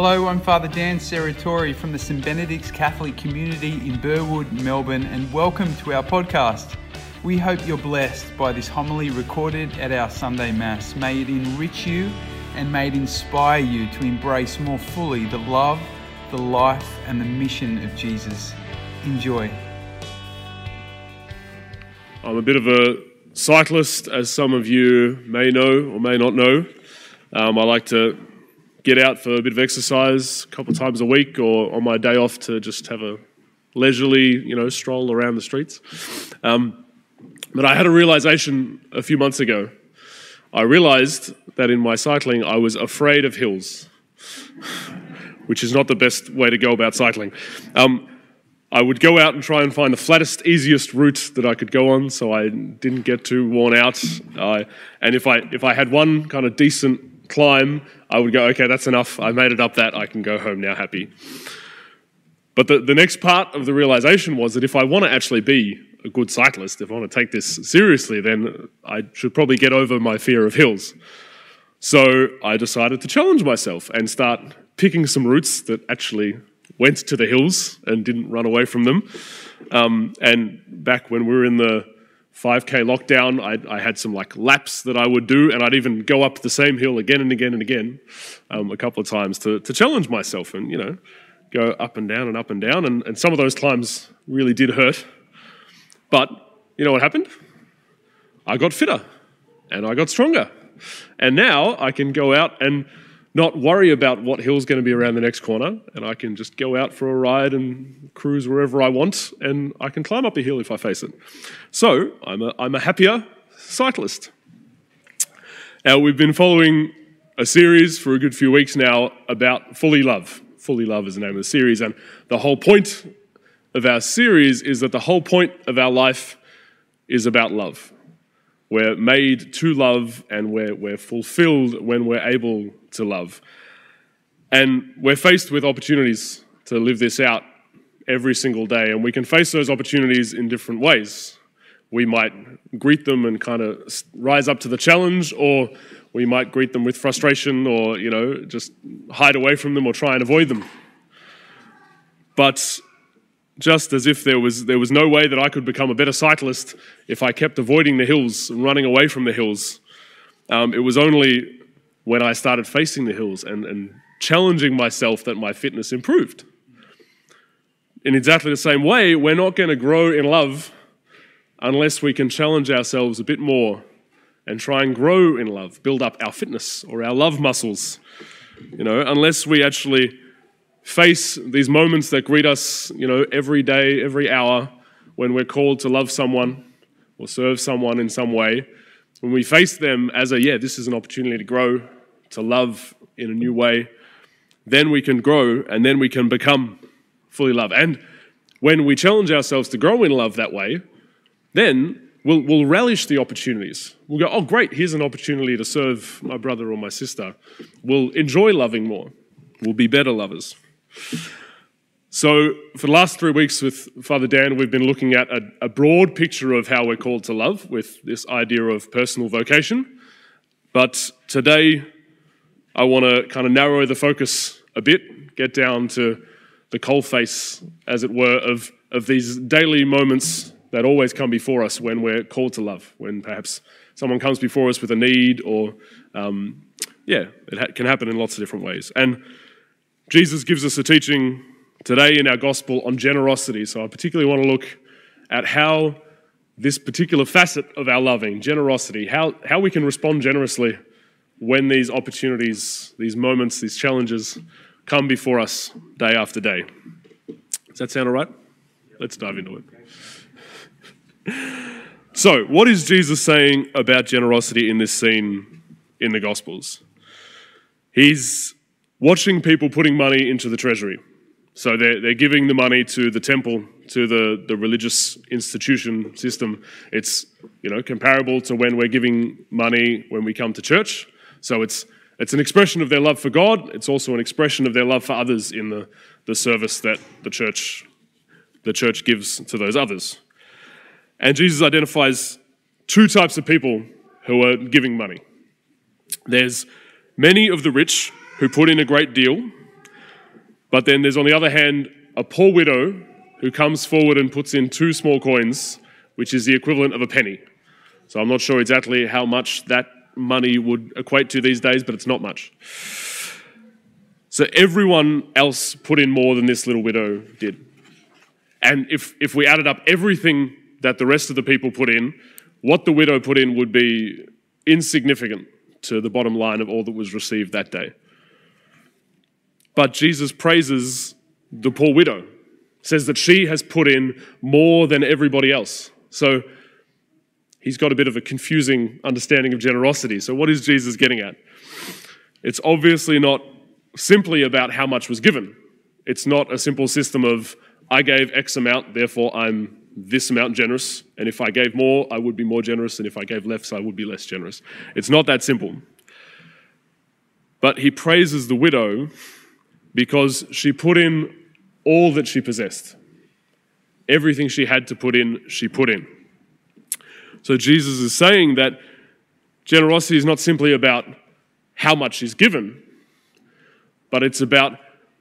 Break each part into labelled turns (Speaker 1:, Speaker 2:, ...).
Speaker 1: Hello, I'm Father Dan Serratori from the St Benedict's Catholic community in Burwood, Melbourne, and welcome to our podcast. We hope you're blessed by this homily recorded at our Sunday Mass. May it enrich you and may it inspire you to embrace more fully the love, the life, and the mission of Jesus. Enjoy.
Speaker 2: I'm a bit of a cyclist, as some of you may know or may not know. Um, I like to get out for a bit of exercise a couple of times a week or on my day off to just have a leisurely, you know, stroll around the streets. Um, but I had a realization a few months ago. I realized that in my cycling, I was afraid of hills, which is not the best way to go about cycling. Um, I would go out and try and find the flattest, easiest route that I could go on, so I didn't get too worn out. Uh, and if I if I had one kind of decent climb, I would go, okay, that's enough. I made it up that. I can go home now happy. But the, the next part of the realization was that if I want to actually be a good cyclist, if I want to take this seriously, then I should probably get over my fear of hills. So I decided to challenge myself and start picking some routes that actually went to the hills and didn't run away from them. Um, and back when we were in the 5K lockdown, I, I, had some like laps that I would do, and I'd even go up the same hill again and again and again, um, a couple of times to, to challenge myself and, you know, go up and down and up and down. And, and some of those climbs really did hurt. But you know what happened? I got fitter and I got stronger. And now I can go out and not worry about what hill's going to be around the next corner, and I can just go out for a ride and cruise wherever I want, and I can climb up a hill if I face it. So I'm a, I'm a happier cyclist. Now, we've been following a series for a good few weeks now about Fully Love. Fully Love is the name of the series, and the whole point of our series is that the whole point of our life is about love. We're made to love and we're, we're fulfilled when we're able to love. And we're faced with opportunities to live this out every single day, and we can face those opportunities in different ways. We might greet them and kind of rise up to the challenge, or we might greet them with frustration, or you know, just hide away from them or try and avoid them. But just as if there was, there was no way that I could become a better cyclist if I kept avoiding the hills and running away from the hills. Um, it was only when I started facing the hills and, and challenging myself that my fitness improved. In exactly the same way, we're not going to grow in love unless we can challenge ourselves a bit more and try and grow in love, build up our fitness or our love muscles. You know, unless we actually face these moments that greet us, you know, every day, every hour, when we're called to love someone or serve someone in some way, when we face them as a, yeah, this is an opportunity to grow, to love in a new way, then we can grow and then we can become fully loved. And when we challenge ourselves to grow in love that way, then we'll, we'll relish the opportunities. We'll go, oh, great, here's an opportunity to serve my brother or my sister. We'll enjoy loving more. We'll be better lovers. So, for the last three weeks with Father Dan, we've been looking at a, a, broad picture of how we're called to love with this idea of personal vocation. But today, I want to kind of narrow the focus a bit, get down to the coalface, as it were, of, of these daily moments that always come before us when we're called to love, when perhaps someone comes before us with a need, or, um, yeah, it ha- can happen in lots of different ways. And Jesus gives us a teaching today in our gospel on generosity. So I particularly want to look at how this particular facet of our loving, generosity, how, how we can respond generously when these opportunities, these moments, these challenges come before us day after day. Does that sound all right? Let's dive into it. So, what is Jesus saying about generosity in this scene in the Gospels? He's watching people putting money into the treasury. So they're, they're giving the money to the temple, to the, the religious institution system. It's you know comparable to when we're giving money when we come to church. So it's it's an expression of their love for God. It's also an expression of their love for others in the, the service that the church the church gives to those others. And Jesus identifies two types of people who are giving money. There's many of the rich who put in a great deal, But then there's, on the other hand, a poor widow who comes forward and puts in two small coins, which is the equivalent of a penny. So I'm not sure exactly how much that money would equate to these days, but it's not much. So everyone else put in more than this little widow did. And if, if we added up everything that the rest of the people put in, what the widow put in would be insignificant to the bottom line of all that was received that day. But Jesus praises the poor widow, says that she has put in more than everybody else. So he's got a bit of a confusing understanding of generosity. So, what is Jesus getting at? It's obviously not simply about how much was given. It's not a simple system of, I gave X amount, therefore I'm this amount generous, and if I gave more, I would be more generous, and if I gave less, I would be less generous. It's not that simple. But he praises the widow because she put in all that she possessed. Everything she had to put in, she put in. So Jesus is saying that generosity is not simply about how much is given, but it's about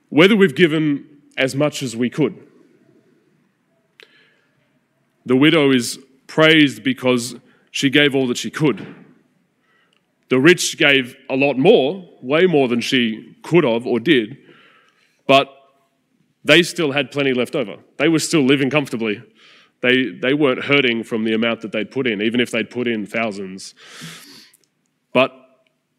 Speaker 2: whether we've given as much as we could. The widow is praised because she gave all that she could. The rich gave a lot more, way more than she could have or did, but they still had plenty left over. They were still living comfortably. They, they weren't hurting from the amount that they'd put in, even if they'd put in thousands. But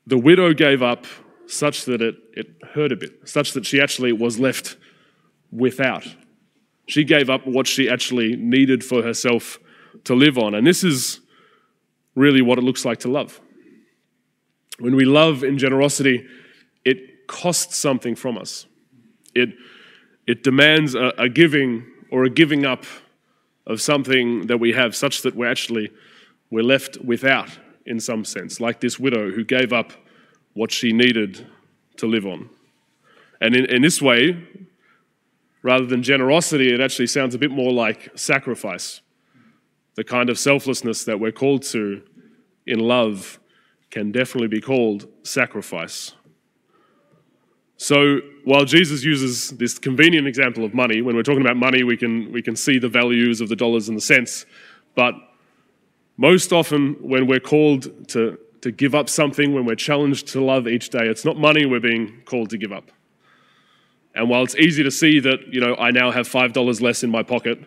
Speaker 2: the widow gave up such that it, it hurt a bit, such that she actually was left without. She gave up what she actually needed for herself to live on. And this is really what it looks like to love. When we love in generosity, it costs something from us. It, it demands a, a giving or a giving up of something that we have such that we're actually we're left without in some sense, like this widow who gave up what she needed to live on. And in, in this way, rather than generosity, it actually sounds a bit more like sacrifice. The kind of selflessness that we're called to in love can definitely be called sacrifice. So while Jesus uses this convenient example of money, when we're talking about money, we can, we can see the values of the dollars and the cents. But most often, when we're called to, to give up something, when we're challenged to love each day, it's not money we're being called to give up. And while it's easy to see that, you know, I now have $5 less in my pocket,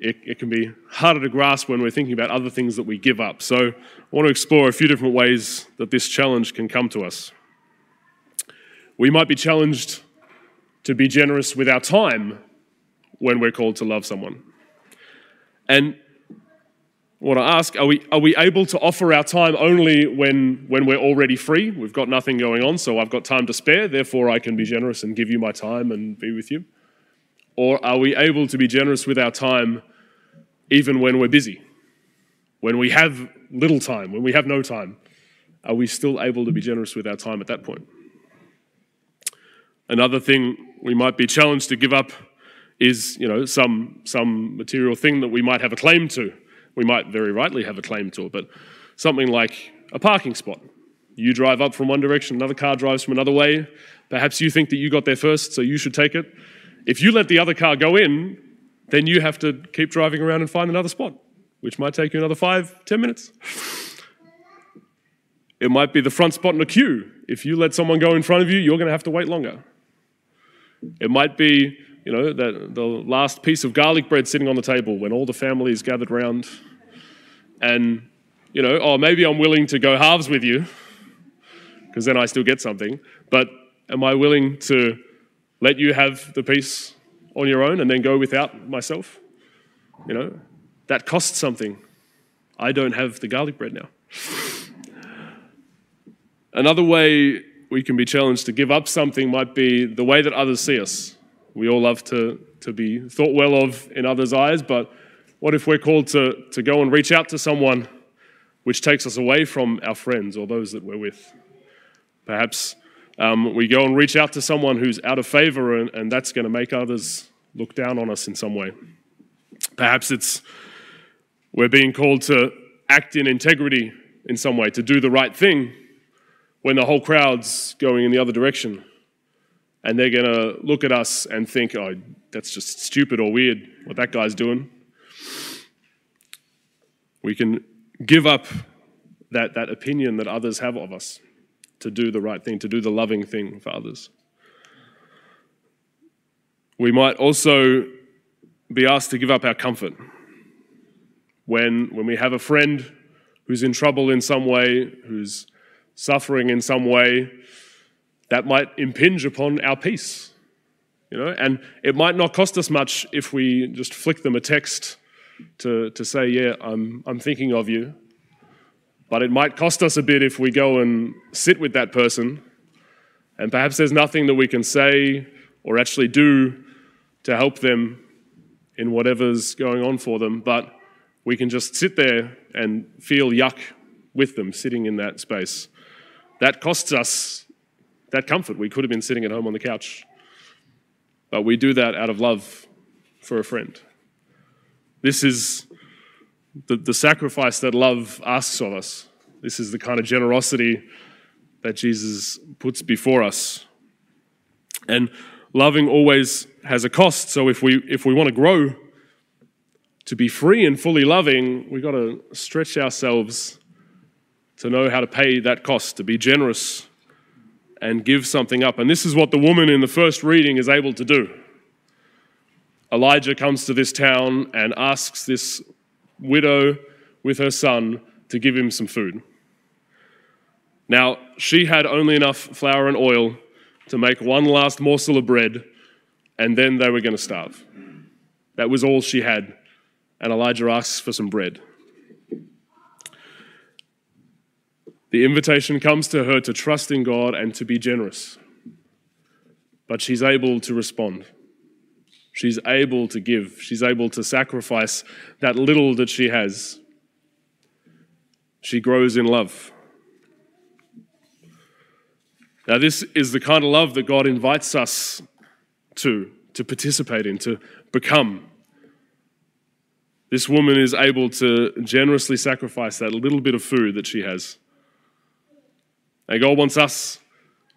Speaker 2: it, it, can be harder to grasp when we're thinking about other things that we give up. So I want to explore a few different ways that this challenge can come to us. We might be challenged to be generous with our time when we're called to love someone. And what I want to ask are we, are we able to offer our time only when, when we're already free? We've got nothing going on, so I've got time to spare, therefore I can be generous and give you my time and be with you? Or are we able to be generous with our time even when we're busy? When we have little time, when we have no time, are we still able to be generous with our time at that point? Another thing we might be challenged to give up is, you know, some, some material thing that we might have a claim to. We might very rightly have a claim to it, but something like a parking spot. You drive up from one direction, another car drives from another way. Perhaps you think that you got there first, so you should take it. If you let the other car go in, then you have to keep driving around and find another spot, which might take you another five, ten minutes. It might be the front spot in a queue. If you let someone go in front of you, you're going to have to wait longer. It might be, you know, that the last piece of garlic bread sitting on the table when all the family is gathered round. And, you know, oh, maybe I'm willing to go halves with you because then I still get something. But am I willing to let you have the piece on your own and then go without myself? You know, that costs something. I don't have the garlic bread now. Another way we can be challenged to give up something might be the way that others see us. We all love to, to be thought well of in others' eyes, but what if we're called to, to go and reach out to someone which takes us away from our friends or those that we're with? Perhaps um, we go and reach out to someone who's out of favor, and, and that's going to make others look down on us in some way. Perhaps it's we're being called to act in integrity in some way, to do the right thing when the whole crowd's going in the other direction. and they're going to look at us and think, oh, that's just stupid or weird what that guy's doing. We can give up that, that opinion that others have of us to do the right thing, to do the loving thing for others. We might also be asked to give up our comfort. When, when we have a friend who's in trouble in some way, who's suffering in some way, that might impinge upon our peace. You know, and it might not cost us much if we just flick them a text to, to say, Yeah, I'm, I'm thinking of you. But it might cost us a bit if we go and sit with that person, and perhaps there's nothing that we can say or actually do to help them in whatever's going on for them, but we can just sit there and feel yuck with them sitting in that space. That costs us that comfort. We could have been sitting at home on the couch, but we do that out of love for a friend. This is the, the sacrifice that love asks of us. This is the kind of generosity that Jesus puts before us. And loving always has a cost. So if we if we want to grow to be free and fully loving, we've got to stretch ourselves to know how to pay that cost, to be generous and give something up. And this is what the woman in the first reading is able to do. Elijah comes to this town and asks this widow with her son to give him some food. Now, she had only enough flour and oil to make one last morsel of bread, and then they were going to starve. That was all she had. And Elijah asks for some bread. The invitation comes to her to trust in God and to be generous. But she's able to respond. She's able to give. She's able to sacrifice that little that she has. She grows in love. Now, this is the kind of love that God invites us to, to participate in, to become. This woman is able to generously sacrifice that little bit of food that she has. And God wants us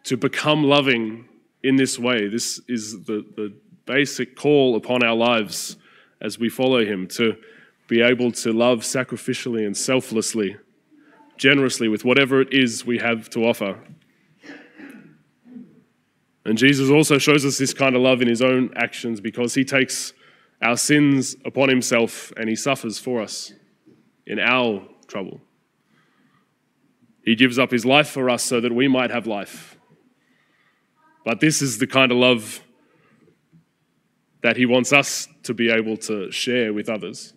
Speaker 2: to become loving in this way. This is the, the basic call upon our lives as we follow Him to be able to love sacrificially and selflessly, generously with whatever it is we have to offer. And Jesus also shows us this kind of love in his own actions because he takes our sins upon himself and he suffers for us in our trouble. He gives up his life for us so that we might have life. But this is the kind of love that he wants us to be able to share with others.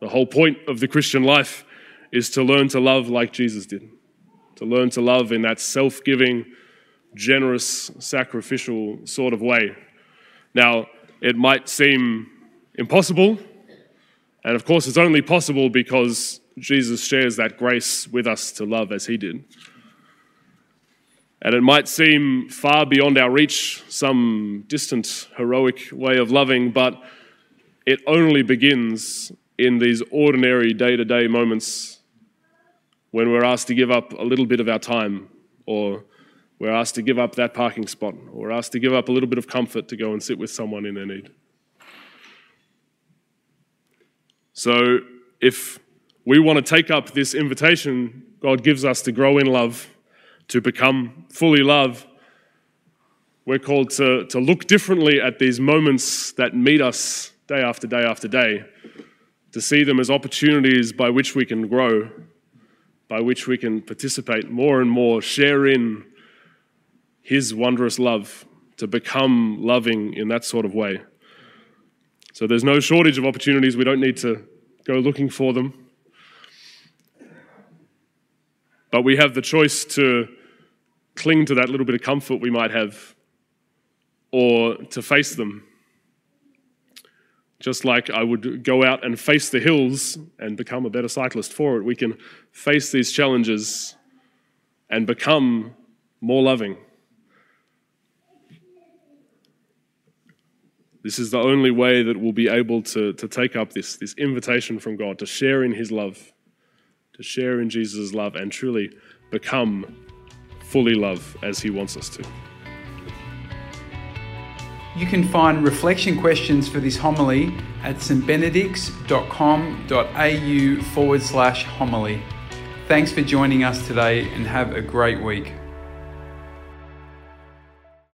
Speaker 2: The whole point of the Christian life is to learn to love like Jesus did, to learn to love in that self giving, generous, sacrificial sort of way. Now, it might seem impossible, and of course, it's only possible because Jesus shares that grace with us to love as he did. And it might seem far beyond our reach, some distant, heroic way of loving, but it only begins in these ordinary day to day moments when we're asked to give up a little bit of our time or we're asked to give up that parking spot, or we're asked to give up a little bit of comfort to go and sit with someone in their need. So, if we want to take up this invitation God gives us to grow in love, to become fully love, we're called to, to look differently at these moments that meet us day after day after day, to see them as opportunities by which we can grow, by which we can participate more and more, share in his wondrous love, to become loving in that sort of way. So there's no shortage of opportunities. We don't need to go looking for them. But we have the choice to cling to that little bit of comfort we might have or to face them. Just like I would go out and face the hills and become a better cyclist for it, we can face these challenges and become more loving. This is the only way that we'll be able to, to take up this, this invitation from God to share in His love, to share in Jesus' love, and truly become fully love as He wants us to.
Speaker 1: You can find reflection questions for this homily at stbenedicts.com.au forward slash homily. Thanks for joining us today and have a great week.